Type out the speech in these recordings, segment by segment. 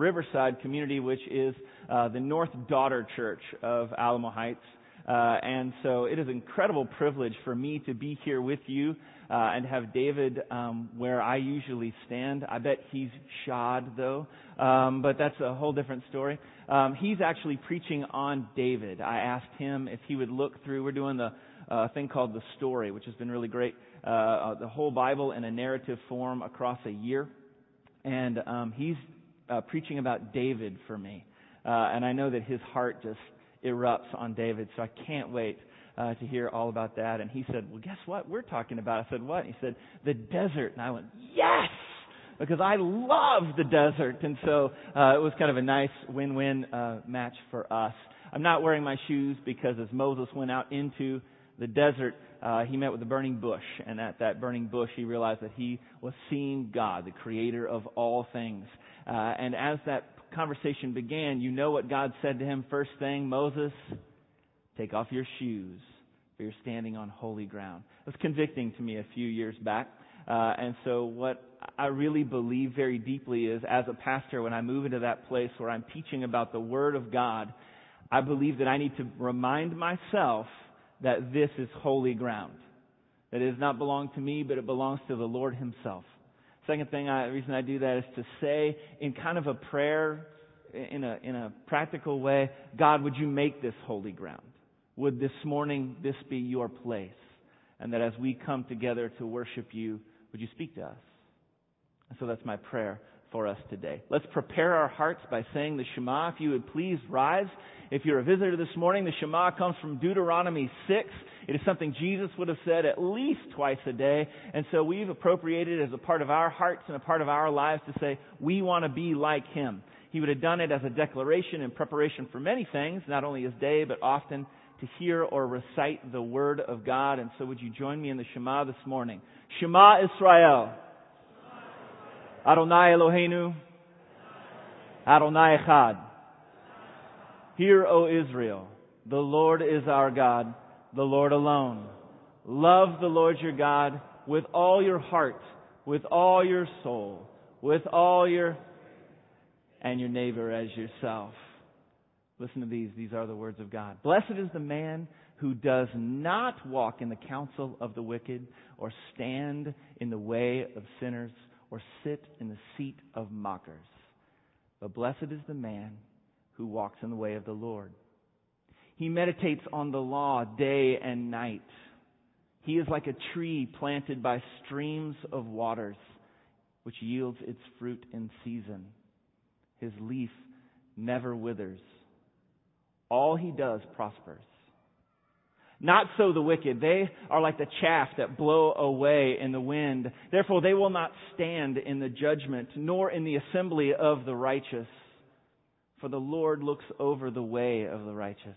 Riverside community, which is uh, the North Daughter Church of Alamo Heights. Uh, and so it is an incredible privilege for me to be here with you uh, and have David um, where I usually stand. I bet he's shod though, um, but that's a whole different story. Um, he's actually preaching on David. I asked him if he would look through. We're doing the uh, thing called the story, which has been really great. Uh, uh, the whole Bible in a narrative form across a year, and um, he's uh, preaching about David for me. Uh, and I know that his heart just erupts on David, so I can't wait uh, to hear all about that. And he said, Well, guess what we're talking about? I said, What? he said, The desert. And I went, Yes! Because I love the desert. And so uh, it was kind of a nice win win uh, match for us. I'm not wearing my shoes because as Moses went out into the desert, uh, he met with a burning bush. And at that burning bush, he realized that he was seeing God, the creator of all things. Uh, and as that conversation began, you know what God said to him first thing Moses, take off your shoes, for you're standing on holy ground. It was convicting to me a few years back. Uh, and so, what I really believe very deeply is, as a pastor, when I move into that place where I'm teaching about the Word of God, I believe that I need to remind myself that this is holy ground. That it does not belong to me, but it belongs to the Lord Himself. Second thing, I, the reason I do that is to say in kind of a prayer, in a, in a practical way, God, would you make this holy ground? Would this morning this be your place? And that as we come together to worship you, would you speak to us? And so that's my prayer for us today. Let's prepare our hearts by saying the Shema. If you would please rise. If you're a visitor this morning, the Shema comes from Deuteronomy 6. It is something Jesus would have said at least twice a day. And so we've appropriated it as a part of our hearts and a part of our lives to say, we want to be like Him. He would have done it as a declaration in preparation for many things, not only his day, but often to hear or recite the Word of God. And so would you join me in the Shema this morning? Shema Israel. Adonai Eloheinu. Adonai Echad. Hear, O Israel, the Lord is our God, the Lord alone. Love the Lord your God with all your heart, with all your soul, with all your, and your neighbor as yourself. Listen to these. These are the words of God. Blessed is the man who does not walk in the counsel of the wicked, or stand in the way of sinners, or sit in the seat of mockers. But blessed is the man who walks in the way of the Lord. He meditates on the law day and night. He is like a tree planted by streams of waters, which yields its fruit in season. His leaf never withers. All he does prospers. Not so the wicked. They are like the chaff that blow away in the wind. Therefore, they will not stand in the judgment, nor in the assembly of the righteous. For the Lord looks over the way of the righteous,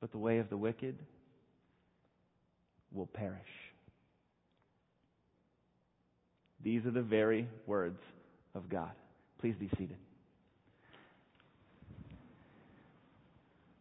but the way of the wicked will perish. These are the very words of God. Please be seated.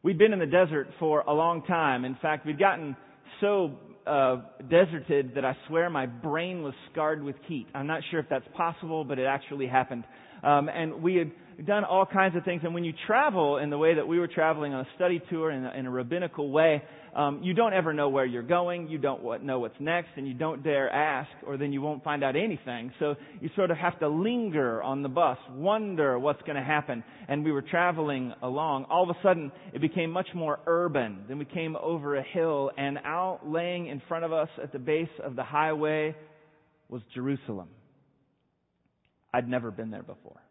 We'd been in the desert for a long time. In fact, we'd gotten so uh, deserted that I swear my brain was scarred with heat. I'm not sure if that's possible, but it actually happened. Um, and we had done all kinds of things. And when you travel in the way that we were traveling on a study tour in a, in a rabbinical way, um, you don't ever know where you're going. You don't know what's next, and you don't dare ask, or then you won't find out anything. So you sort of have to linger on the bus, wonder what's going to happen. And we were traveling along. All of a sudden, it became much more urban. Then we came over a hill, and out laying in front of us at the base of the highway was Jerusalem. I'd never been there before.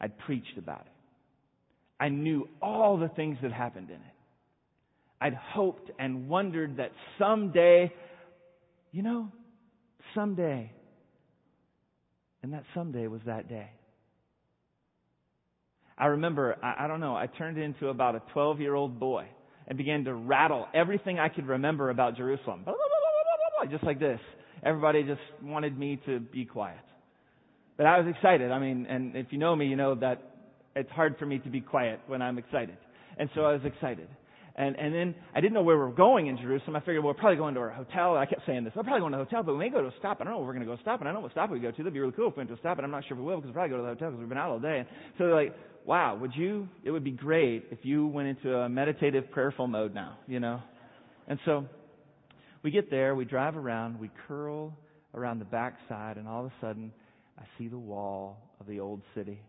I'd preached about it. I knew all the things that happened in it. I'd hoped and wondered that someday, you know, someday, and that someday was that day. I remember, I, I don't know, I turned into about a 12 year old boy and began to rattle everything I could remember about Jerusalem. Just like this. Everybody just wanted me to be quiet. But I was excited. I mean, and if you know me, you know that it's hard for me to be quiet when I'm excited. And so I was excited. And, and then I didn't know where we were going in Jerusalem. I figured well, we're probably going to our hotel. I kept saying this. We're probably going to a hotel, but we may go to a stop. I don't know where we're going to go stop. And I don't know what stop we go to. That'd be really cool if we went to a stop, but I'm not sure if we will because we'll probably go to the hotel because we've been out all day. And so they're like, wow, would you, it would be great if you went into a meditative, prayerful mode now, you know? And so we get there, we drive around, we curl around the backside, and all of a sudden I see the wall of the old city.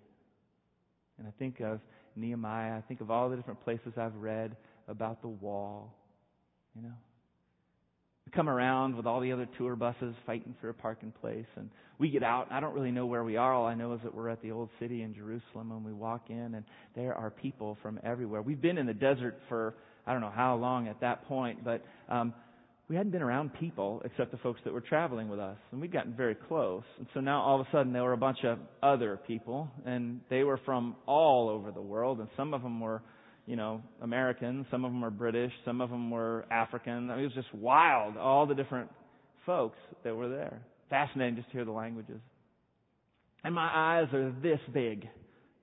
And I think of Nehemiah. I think of all the different places I've read about the wall. You know? We come around with all the other tour buses fighting for a parking place, and we get out. I don't really know where we are. All I know is that we're at the old city in Jerusalem, and we walk in, and there are people from everywhere. We've been in the desert for I don't know how long at that point, but um, we hadn't been around people except the folks that were traveling with us, and we'd gotten very close. And so now all of a sudden there were a bunch of other people, and they were from all over the world, and some of them were, you know, American, some of them were British, some of them were African. I mean, it was just wild, all the different folks that were there. Fascinating just to hear the languages. And my eyes are this big,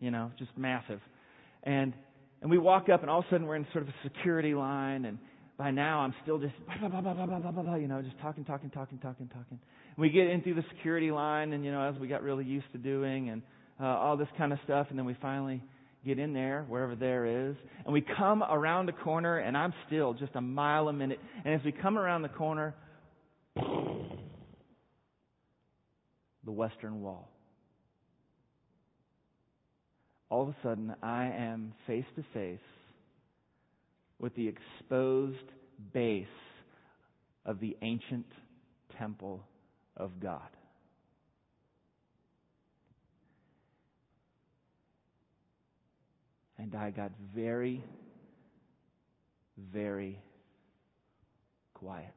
you know, just massive. And and we walk up, and all of a sudden we're in sort of a security line, and by now I'm still just blah, blah, blah, blah, blah, blah, blah, you know, just talking, talking, talking, talking, talking. We get in through the security line, and you know, as we got really used to doing, and uh, all this kind of stuff, and then we finally get in there, wherever there is, and we come around a corner, and I'm still just a mile a minute, and as we come around the corner, the Western Wall. All of a sudden, I am face to face with the exposed base of the ancient temple of God. And I got very, very quiet.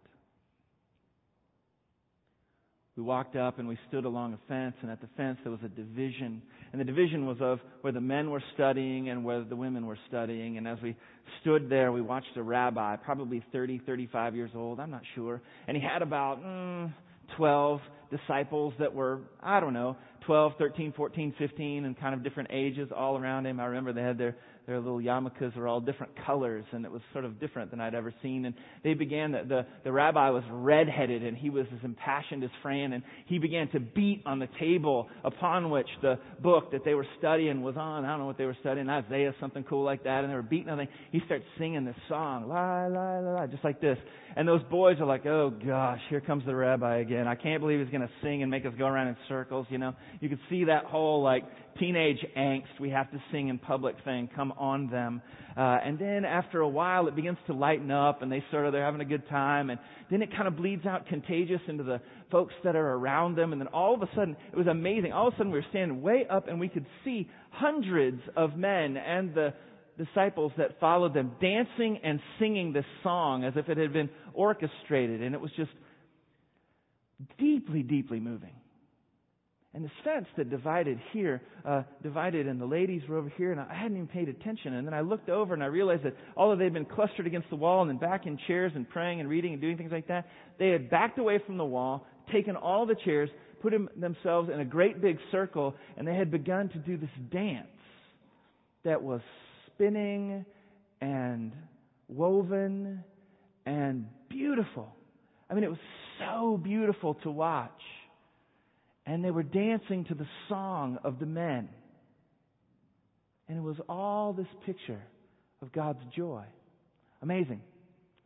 We walked up and we stood along a fence, and at the fence there was a division. And the division was of where the men were studying and where the women were studying. And as we stood there, we watched a rabbi, probably 30, 35 years old, I'm not sure. And he had about mm, 12 disciples that were, I don't know, 12, 13, 14, 15, and kind of different ages all around him. I remember they had their their little yarmulkes were all different colors, and it was sort of different than I'd ever seen. And they began, the, the, the rabbi was redheaded, and he was as impassioned as Fran, and he began to beat on the table upon which the book that they were studying was on. I don't know what they were studying, Isaiah, something cool like that, and they were beating on it. He starts singing this song, la, la, la, la, just like this. And those boys are like, oh gosh, here comes the rabbi again. I can't believe he's going to sing and make us go around in circles, you know. You could see that whole like teenage angst, we have to sing in public thing come on them. Uh, and then after a while, it begins to lighten up, and they sort of they're having a good time, and then it kind of bleeds out contagious into the folks that are around them, and then all of a sudden, it was amazing. All of a sudden, we were standing way up, and we could see hundreds of men and the disciples that followed them dancing and singing this song as if it had been orchestrated, and it was just deeply, deeply moving. And this fence that divided here, uh, divided, and the ladies were over here, and I hadn't even paid attention. And then I looked over and I realized that although they had been clustered against the wall and then back in chairs and praying and reading and doing things like that. They had backed away from the wall, taken all the chairs, put them, themselves in a great big circle, and they had begun to do this dance that was spinning and woven and beautiful. I mean, it was so beautiful to watch and they were dancing to the song of the men. And it was all this picture of God's joy. Amazing.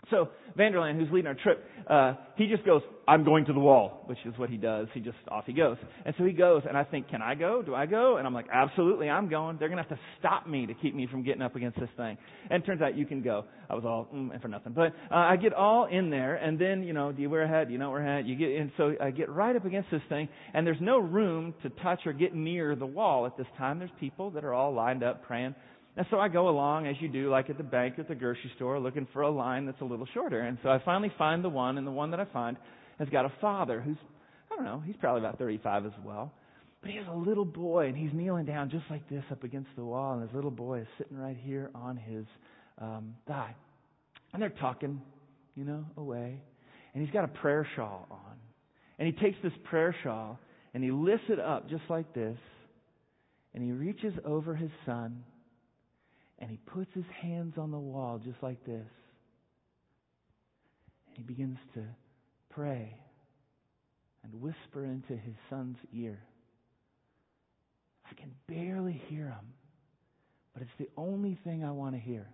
So Vander Laan, who's leading our trip, uh, he just goes, "I'm going to the wall," which is what he does. He just off he goes, and so he goes, and I think, "Can I go? Do I go?" And I'm like, "Absolutely, I'm going. They're going to have to stop me to keep me from getting up against this thing." And it turns out you can go. I was all mm, and for nothing, but uh, I get all in there, and then you know, do you wear a hat? Do you not wear a hat? You get, and so I get right up against this thing, and there's no room to touch or get near the wall at this time. There's people that are all lined up praying and so I go along, as you do, like at the bank, at the grocery store, looking for a line that's a little shorter. And so I finally find the one, and the one that I find has got a father who's, I don't know, he's probably about 35 as well. But he has a little boy, and he's kneeling down just like this up against the wall, and his little boy is sitting right here on his um, thigh. And they're talking, you know, away. And he's got a prayer shawl on. And he takes this prayer shawl, and he lifts it up just like this, and he reaches over his son And he puts his hands on the wall just like this. And he begins to pray and whisper into his son's ear. I can barely hear him, but it's the only thing I want to hear.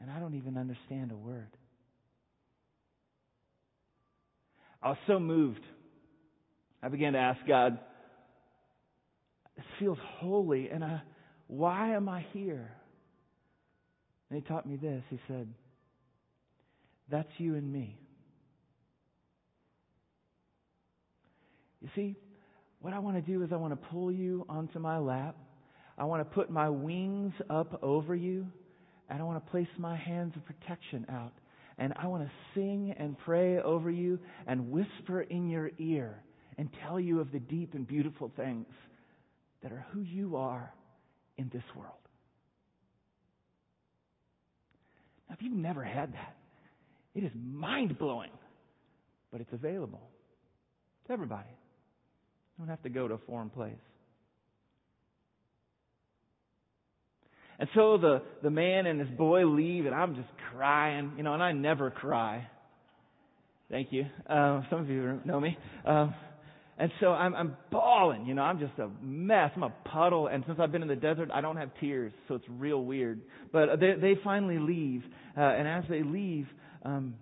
And I don't even understand a word. I was so moved. I began to ask God, this feels holy, and I, why am I here? And He taught me this. He said, That's you and me. You see, what I want to do is I want to pull you onto my lap. I want to put my wings up over you, and I want to place my hands of protection out. And I want to sing and pray over you and whisper in your ear and tell you of the deep and beautiful things that are who you are in this world. Now, if you've never had that, it is mind blowing, but it's available to everybody. You don't have to go to a foreign place. And so the, the man and his boy leave, and I'm just crying, you know, and I never cry. Thank you. Uh, some of you know me. Um, and so I'm, I'm bawling, you know, I'm just a mess. I'm a puddle. And since I've been in the desert, I don't have tears, so it's real weird. But they, they finally leave. Uh, and as they leave, um,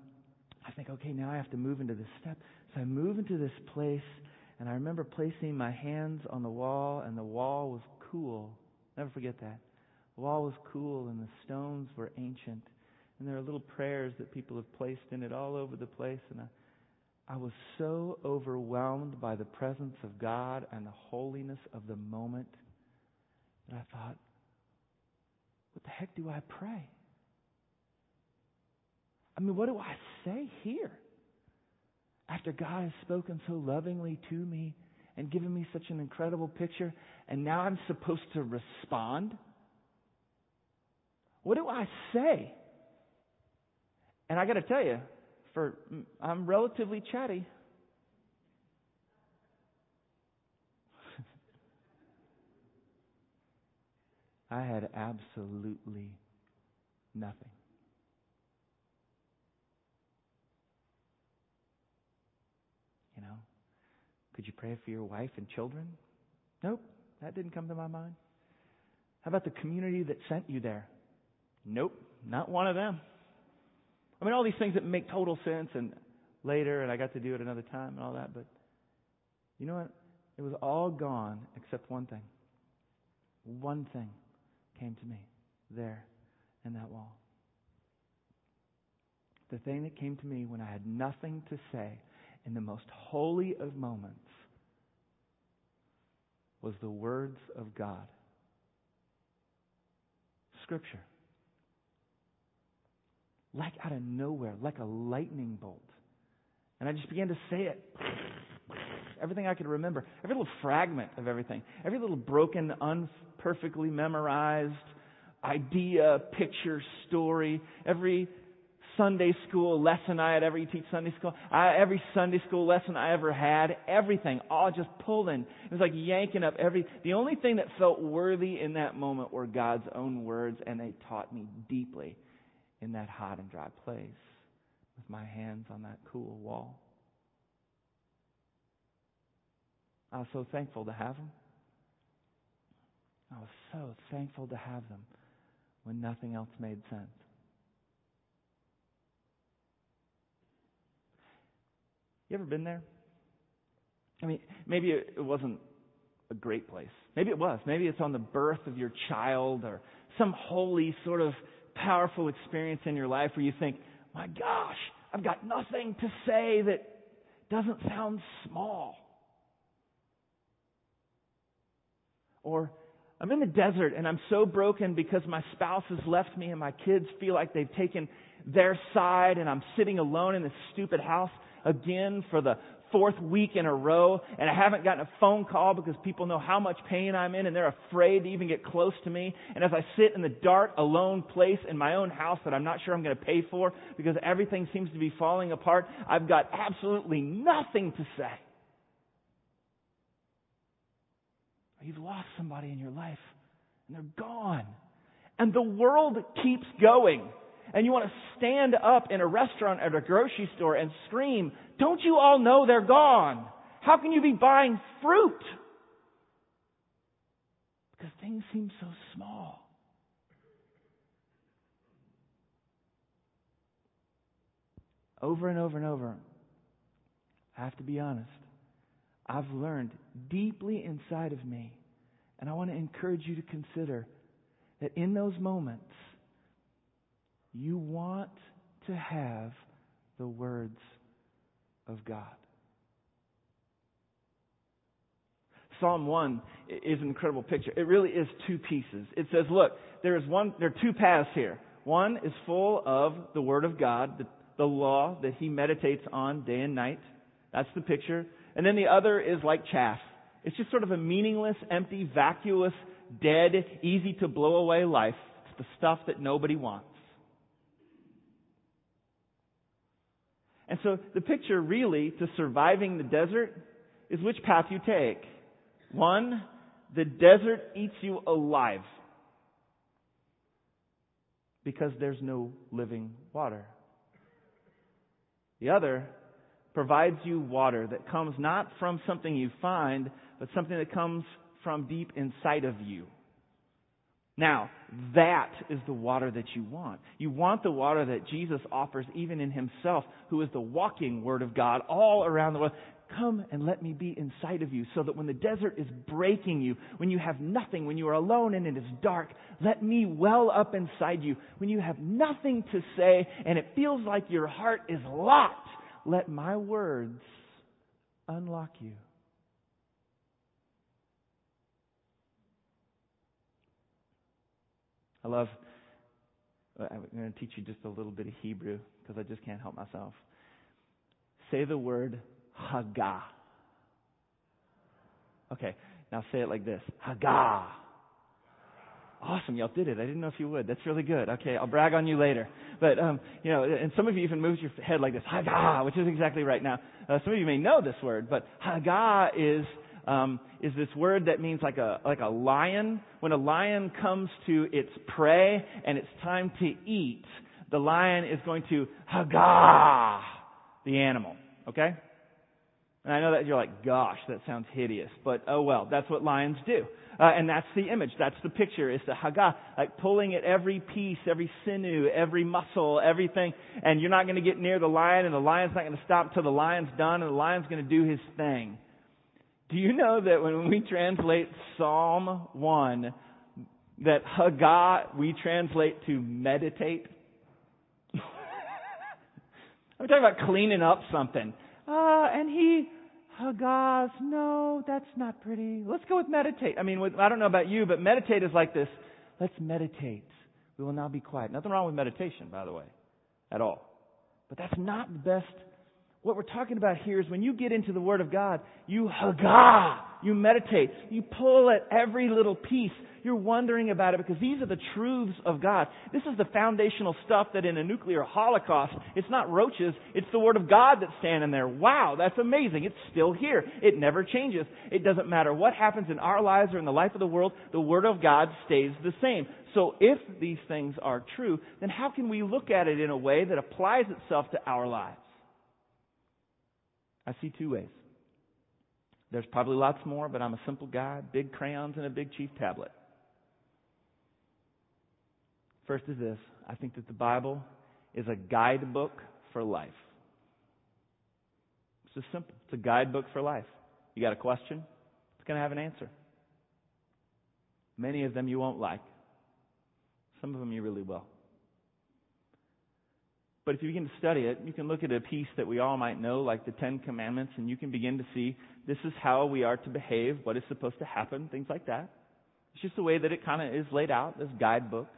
I think, okay, now I have to move into this step. So I move into this place, and I remember placing my hands on the wall, and the wall was cool. Never forget that. The wall was cool, and the stones were ancient. And there are little prayers that people have placed in it all over the place. And I, I was so overwhelmed by the presence of God and the holiness of the moment that I thought, what the heck do I pray? I mean, what do I say here? After God has spoken so lovingly to me and given me such an incredible picture, and now I'm supposed to respond? What do I say? And I got to tell you, for mm, I'm relatively chatty. I had absolutely nothing. You know, could you pray for your wife and children? Nope, that didn't come to my mind. How about the community that sent you there? Nope, not one of them. I mean, all these things that make total sense and later, and I got to do it another time and all that, but you know what? It was all gone except one thing. One thing came to me there in that wall. The thing that came to me when I had nothing to say in the most holy of moments was the words of God. Scripture like out of nowhere, like a lightning bolt. And I just began to say it. Everything I could remember, every little fragment of everything, every little broken, unperfectly memorized idea, picture, story, every Sunday school lesson I had ever you teach Sunday school, I, every Sunday school lesson I ever had, everything, all just pulling. It was like yanking up every. The only thing that felt worthy in that moment were God's own words, and they taught me deeply in that hot and dry place with my hands on that cool wall. I was so thankful to have them. I was so thankful to have them when nothing else made sense. You ever been there? I mean, maybe it wasn't a great place. Maybe it was. Maybe it's on the birth of your child or some holy sort of powerful experience in your life where you think, my gosh, I've got nothing to say that doesn't sound small. Or I'm in the desert and I'm so broken because my spouse has left me and my kids feel like they've taken their side and I'm sitting alone in this stupid house again for the fourth week in a row and I haven't gotten a phone call because people know how much pain I'm in and they're afraid to even get close to me. And as I sit in the dark, alone place in my own house that I'm not sure I'm going to pay for because everything seems to be falling apart, I've got absolutely nothing to say. You've lost somebody in your life and they're gone. and the world keeps going. And you want to stand up in a restaurant or a grocery store and scream, don't you all know they're gone? How can you be buying fruit? Because things seem so small. Over and over and over, I have to be honest. I've learned deeply inside of me, and I want to encourage you to consider that in those moments, you want to have the words of God. Psalm 1 is an incredible picture. It really is two pieces. It says, look, there is one, there are two paths here. One is full of the Word of God, the, the law that he meditates on day and night. That's the picture. And then the other is like chaff. It's just sort of a meaningless, empty, vacuous, dead, easy to blow away life. It's the stuff that nobody wants. And so the picture really to surviving the desert is which path you take. One, the desert eats you alive because there's no living water. The other provides you water that comes not from something you find, but something that comes from deep inside of you. Now, that is the water that you want. You want the water that Jesus offers even in himself, who is the walking Word of God all around the world. Come and let me be inside of you so that when the desert is breaking you, when you have nothing, when you are alone and it is dark, let me well up inside you. When you have nothing to say and it feels like your heart is locked, let my words unlock you. I love, I'm going to teach you just a little bit of Hebrew because I just can't help myself. Say the word Haggah. Okay, now say it like this Haggah. Awesome, y'all did it. I didn't know if you would. That's really good. Okay, I'll brag on you later. But um, you know, and some of you even moved your head like this, Haggah, which is exactly right now. Uh, some of you may know this word, but Haggah is um, is this word that means like a like a lion. When a lion comes to its prey and it's time to eat, the lion is going to Haggah the animal. Okay. And I know that you're like, gosh, that sounds hideous, but oh well, that's what lions do. Uh, and that's the image, that's the picture, is the haggah, like pulling at every piece, every sinew, every muscle, everything, and you're not going to get near the lion, and the lion's not going to stop until the lion's done, and the lion's going to do his thing. Do you know that when we translate Psalm 1, that haggah we translate to meditate? I'm talking about cleaning up something. Uh, and he, Haggahs, no, that's not pretty. Let's go with meditate. I mean, with, I don't know about you, but meditate is like this. Let's meditate. We will now be quiet. Nothing wrong with meditation, by the way, at all. But that's not the best. What we're talking about here is when you get into the Word of God, you Haggah, you meditate, you pull at every little piece you're wondering about it because these are the truths of God. This is the foundational stuff that in a nuclear holocaust, it's not roaches, it's the Word of God that's standing there. Wow, that's amazing. It's still here. It never changes. It doesn't matter what happens in our lives or in the life of the world, the Word of God stays the same. So if these things are true, then how can we look at it in a way that applies itself to our lives? I see two ways. There's probably lots more, but I'm a simple guy, big crayons and a big chief tablet. First is this I think that the Bible is a guidebook for life. It's just simple. It's a guidebook for life. You got a question? It's going to have an answer. Many of them you won't like. Some of them you really will. But if you begin to study it, you can look at a piece that we all might know, like the Ten Commandments, and you can begin to see this is how we are to behave, what is supposed to happen, things like that. It's just the way that it kind of is laid out, this guidebook.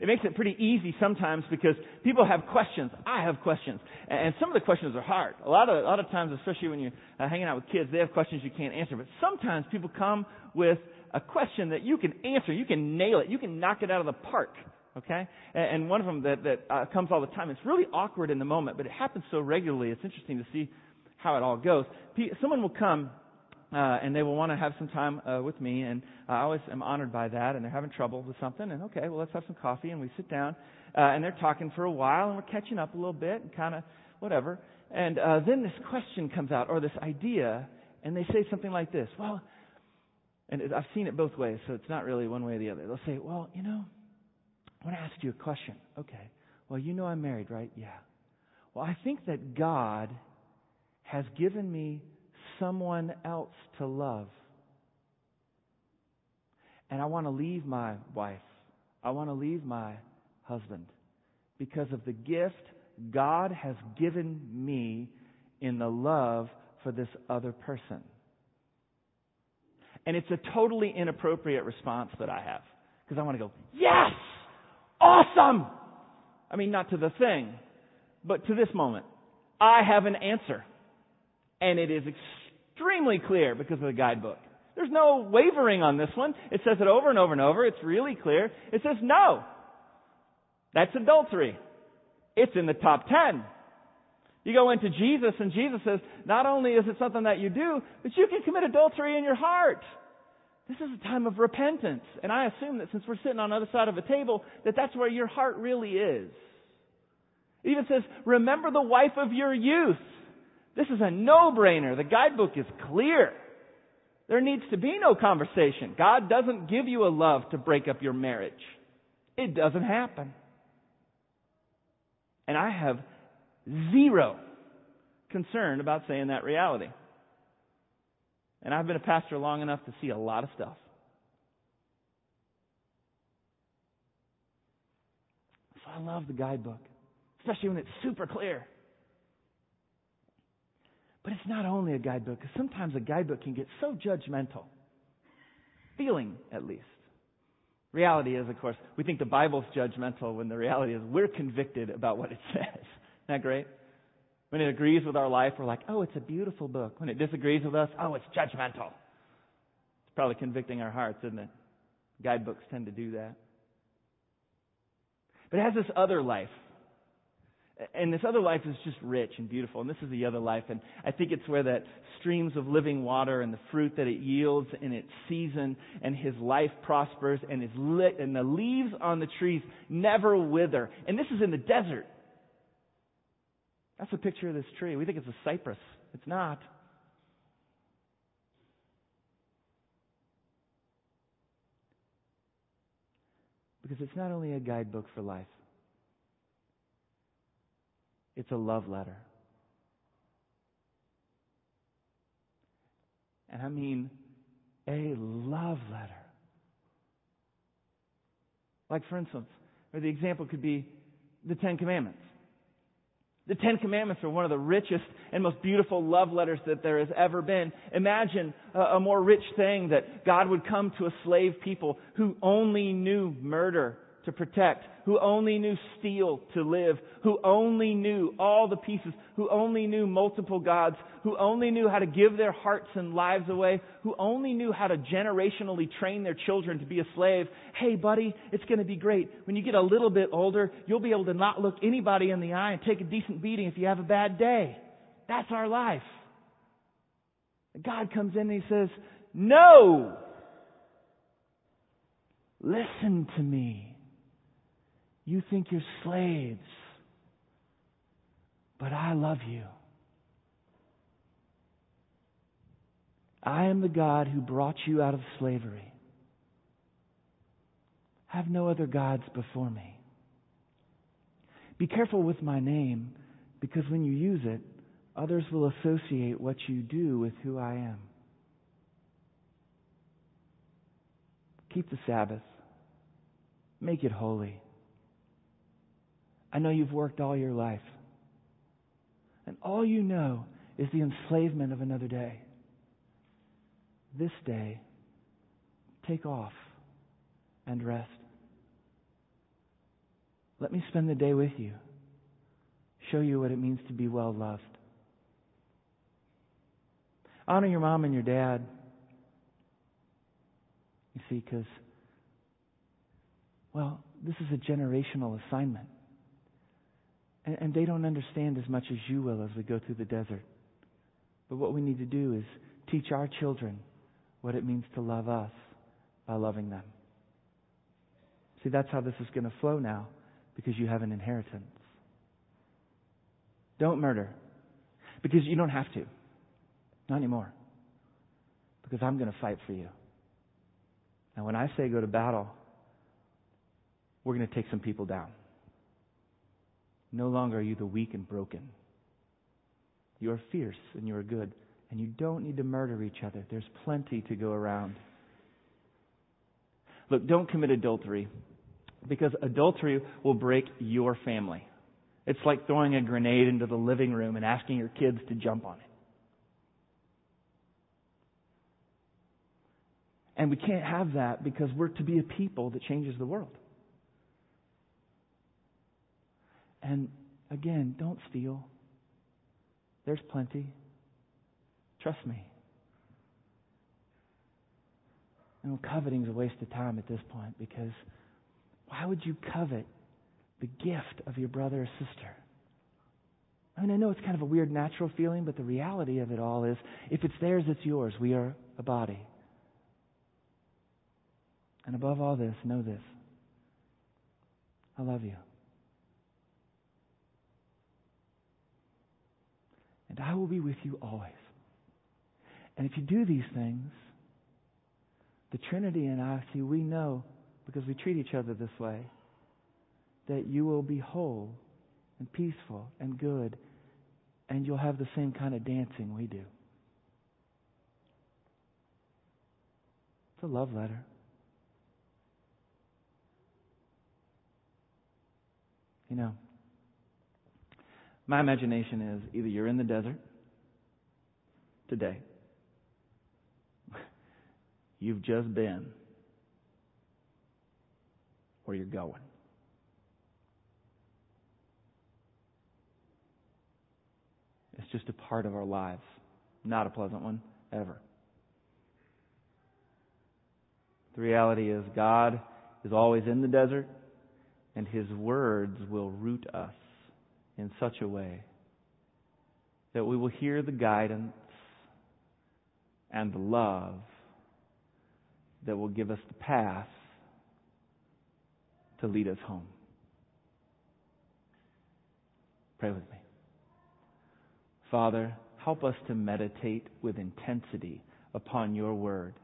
It makes it pretty easy sometimes because people have questions. I have questions. And some of the questions are hard. A lot of, a lot of times, especially when you're uh, hanging out with kids, they have questions you can't answer. But sometimes people come with a question that you can answer. You can nail it. You can knock it out of the park. Okay? And one of them that, that uh, comes all the time, it's really awkward in the moment, but it happens so regularly. It's interesting to see how it all goes. Someone will come uh, and they will want to have some time uh, with me, and I always am honored by that. And they're having trouble with something, and okay, well let's have some coffee, and we sit down, uh, and they're talking for a while, and we're catching up a little bit, and kind of whatever. And uh, then this question comes out, or this idea, and they say something like this: Well, and I've seen it both ways, so it's not really one way or the other. They'll say, Well, you know, I want to ask you a question. Okay. Well, you know I'm married, right? Yeah. Well, I think that God has given me someone else to love. And I want to leave my wife. I want to leave my husband because of the gift God has given me in the love for this other person. And it's a totally inappropriate response that I have because I want to go, yes! Awesome! I mean, not to the thing, but to this moment. I have an answer. And it is extremely clear because of the guidebook. There's no wavering on this one. It says it over and over and over. It's really clear. It says no. That's adultery. It's in the top ten. You go into Jesus and Jesus says, not only is it something that you do, but you can commit adultery in your heart. This is a time of repentance. And I assume that since we're sitting on the other side of a table, that that's where your heart really is. It even says, remember the wife of your youth. This is a no-brainer. The guidebook is clear. There needs to be no conversation. God doesn't give you a love to break up your marriage. It doesn't happen. And I have zero concern about saying that reality. And I've been a pastor long enough to see a lot of stuff. So I love the guidebook, especially when it's super clear. But it's not only a guidebook, because sometimes a guidebook can get so judgmental. Feeling, at least. Reality is, of course, we think the Bible's judgmental when the reality is we're convicted about what it says. Isn't that great? When it agrees with our life, we're like, oh, it's a beautiful book. When it disagrees with us, oh, it's judgmental. It's probably convicting our hearts, isn't it? Guidebooks tend to do that. But it has this other life and this other life is just rich and beautiful, and this is the other life. And I think it's where that streams of living water and the fruit that it yields in its season, and his life prospers, and his lit, and the leaves on the trees never wither. And this is in the desert. That's a picture of this tree. We think it's a cypress. It's not. Because it's not only a guidebook for life. It's a love letter. And I mean a love letter. Like, for instance, or the example could be the Ten Commandments. The Ten Commandments are one of the richest and most beautiful love letters that there has ever been. Imagine a, more rich thing that God would come to a slave people who only knew murder to protect, who only knew steal to live, who only knew all the pieces, who only knew multiple gods, who only knew how to give their hearts and lives away, who only knew how to generationally train their children to be a slave. Hey, buddy, it's going to be great. When you get a little bit older, you'll be able to not look anybody in the eye and take a decent beating if you have a bad day. That's our life. God comes in and he says, No! Listen to me. You think you're slaves, but I love you. I am the God who brought you out of slavery. Have no other gods before me. Be careful with my name, because when you use it, others will associate what you do with who I am. Keep the Sabbath. Make it holy. I know you've worked all your life. And all you know is the enslavement of another day. This day, take off and rest. Let me spend the day with you, show you what it means to be well loved. Honor your mom and your dad. You see, because, well, this is a generational assignment. And, and they don't understand as much as you will as we go through the desert. But what we need to do is teach our children what it means to love us by loving them. See, that's how this is going to flow now because you have an inheritance. Don't murder because you don't have to. Not anymore. Because I'm going to fight for you. And when I say go to battle, we're going to take some people down. No longer are you the weak and broken. You are fierce and you are good. And you don't need to murder each other. There's plenty to go around. Look, don't commit adultery because adultery will break your family. It's like throwing a grenade into the living room and asking your kids to jump on it. And we can't have that because we're to be a people that changes the world. And again, don't steal. There's plenty. Trust me. You know, coveting is a waste of time at this point because why would you covet the gift of your brother or sister? I mean, I know it's kind of a weird natural feeling, but the reality of it all is if it's theirs, it's yours. We are a body. And above all this, know this I love you. And I will be with you always. And if you do these things, the Trinity and I, see, we know, because we treat each other this way, that you will be whole and peaceful and good, and you'll have the same kind of dancing we do. It's a love letter. You know, my imagination is either you're in the desert today, you've just been, or you're going. It's just a part of our lives, not a pleasant one, ever. The reality is, God is always in the desert, and His words will root us in such a way that we will hear the guidance and the love that will give us the path to lead us home. Pray with me. Father, help us to meditate with intensity upon your word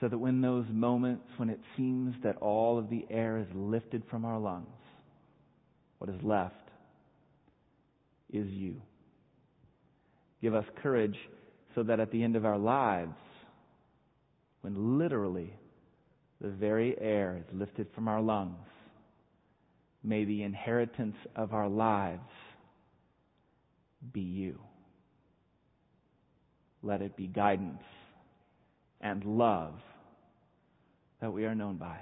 so that when those moments when it seems that all of the air is lifted from our lungs, what is left is you. Give us courage so that at the end of our lives, when literally the very air is lifted from our lungs, may the inheritance of our lives be you. Let it be guidance and love that we are known by.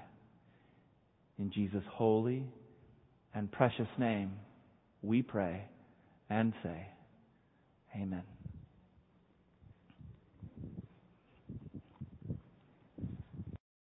In Jesus' holy and precious name, we pray and say, Amen.